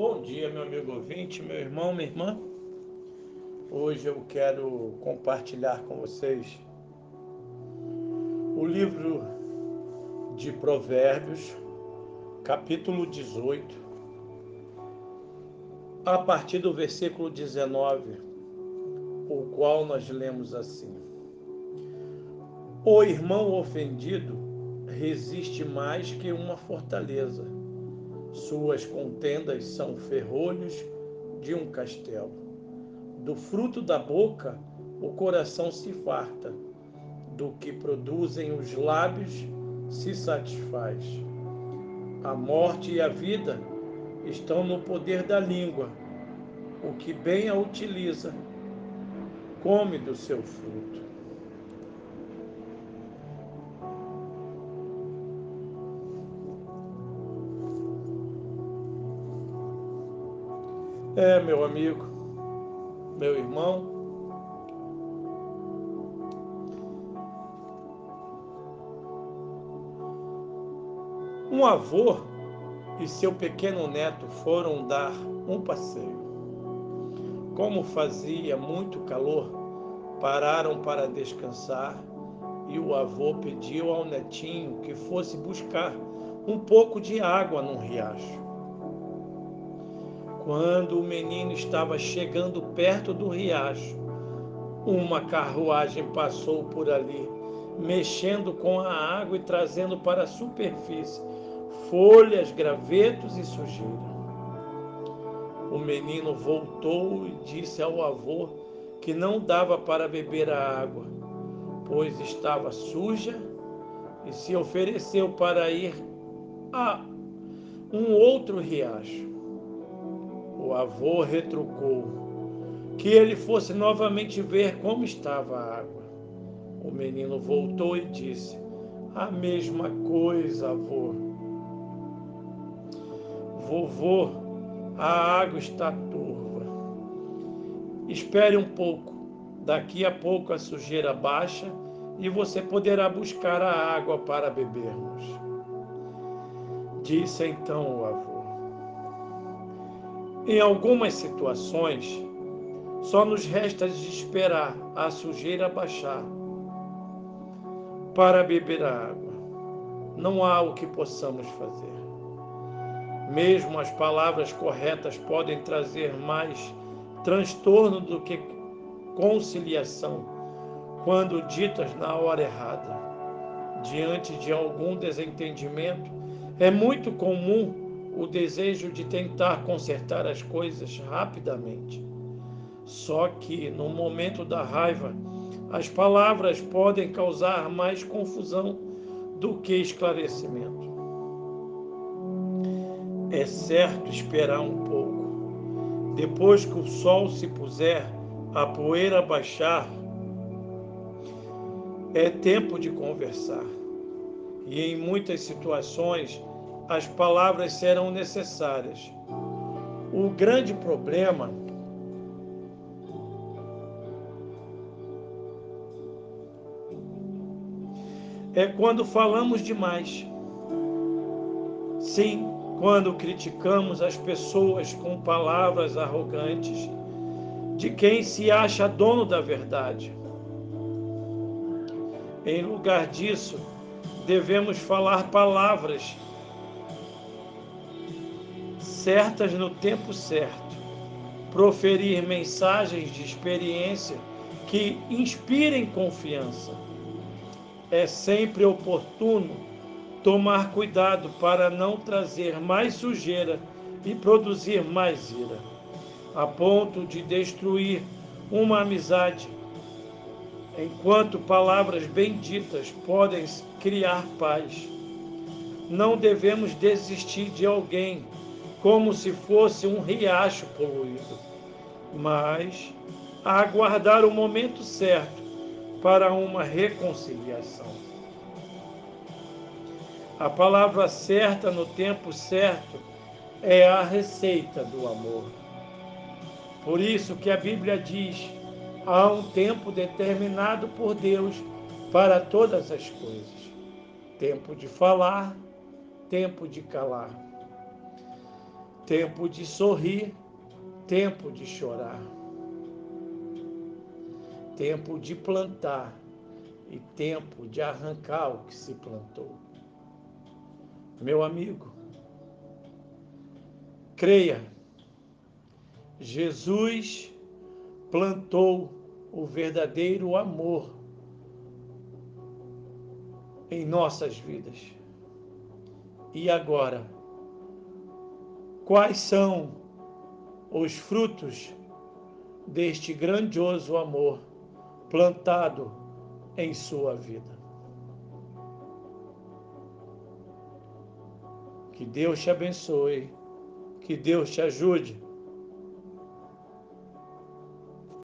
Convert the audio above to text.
Bom dia, meu amigo ouvinte, meu irmão, minha irmã. Hoje eu quero compartilhar com vocês o livro de Provérbios, capítulo 18, a partir do versículo 19, o qual nós lemos assim: O irmão ofendido resiste mais que uma fortaleza suas contendas são ferrolhos de um castelo. Do fruto da boca o coração se farta, do que produzem os lábios se satisfaz. A morte e a vida estão no poder da língua. O que bem a utiliza, come do seu fruto. É, meu amigo, meu irmão, um avô e seu pequeno neto foram dar um passeio. Como fazia muito calor, pararam para descansar e o avô pediu ao netinho que fosse buscar um pouco de água num riacho. Quando o menino estava chegando perto do riacho, uma carruagem passou por ali, mexendo com a água e trazendo para a superfície folhas, gravetos e sujeira. O menino voltou e disse ao avô que não dava para beber a água, pois estava suja, e se ofereceu para ir a um outro riacho. O avô retrucou que ele fosse novamente ver como estava a água. O menino voltou e disse: A mesma coisa, avô. Vovô, a água está turva. Espere um pouco. Daqui a pouco a sujeira baixa e você poderá buscar a água para bebermos. Disse então o avô. Em algumas situações, só nos resta esperar a sujeira baixar para beber a água. Não há o que possamos fazer. Mesmo as palavras corretas podem trazer mais transtorno do que conciliação quando ditas na hora errada. Diante de algum desentendimento, é muito comum o desejo de tentar consertar as coisas rapidamente. Só que no momento da raiva, as palavras podem causar mais confusão do que esclarecimento. É certo esperar um pouco. Depois que o sol se puser, a poeira baixar, é tempo de conversar. E em muitas situações, as palavras serão necessárias. O grande problema é quando falamos demais. Sim, quando criticamos as pessoas com palavras arrogantes de quem se acha dono da verdade. Em lugar disso, devemos falar palavras certas no tempo certo, proferir mensagens de experiência que inspirem confiança. É sempre oportuno tomar cuidado para não trazer mais sujeira e produzir mais ira, a ponto de destruir uma amizade, enquanto palavras benditas podem criar paz. Não devemos desistir de alguém como se fosse um riacho poluído, mas a aguardar o momento certo para uma reconciliação. A palavra certa no tempo certo é a receita do amor. Por isso que a Bíblia diz: há um tempo determinado por Deus para todas as coisas. Tempo de falar, tempo de calar tempo de sorrir, tempo de chorar, tempo de plantar e tempo de arrancar o que se plantou. Meu amigo, creia, Jesus plantou o verdadeiro amor em nossas vidas. E agora, quais são os frutos deste grandioso amor plantado em sua vida? Que Deus te abençoe, que Deus te ajude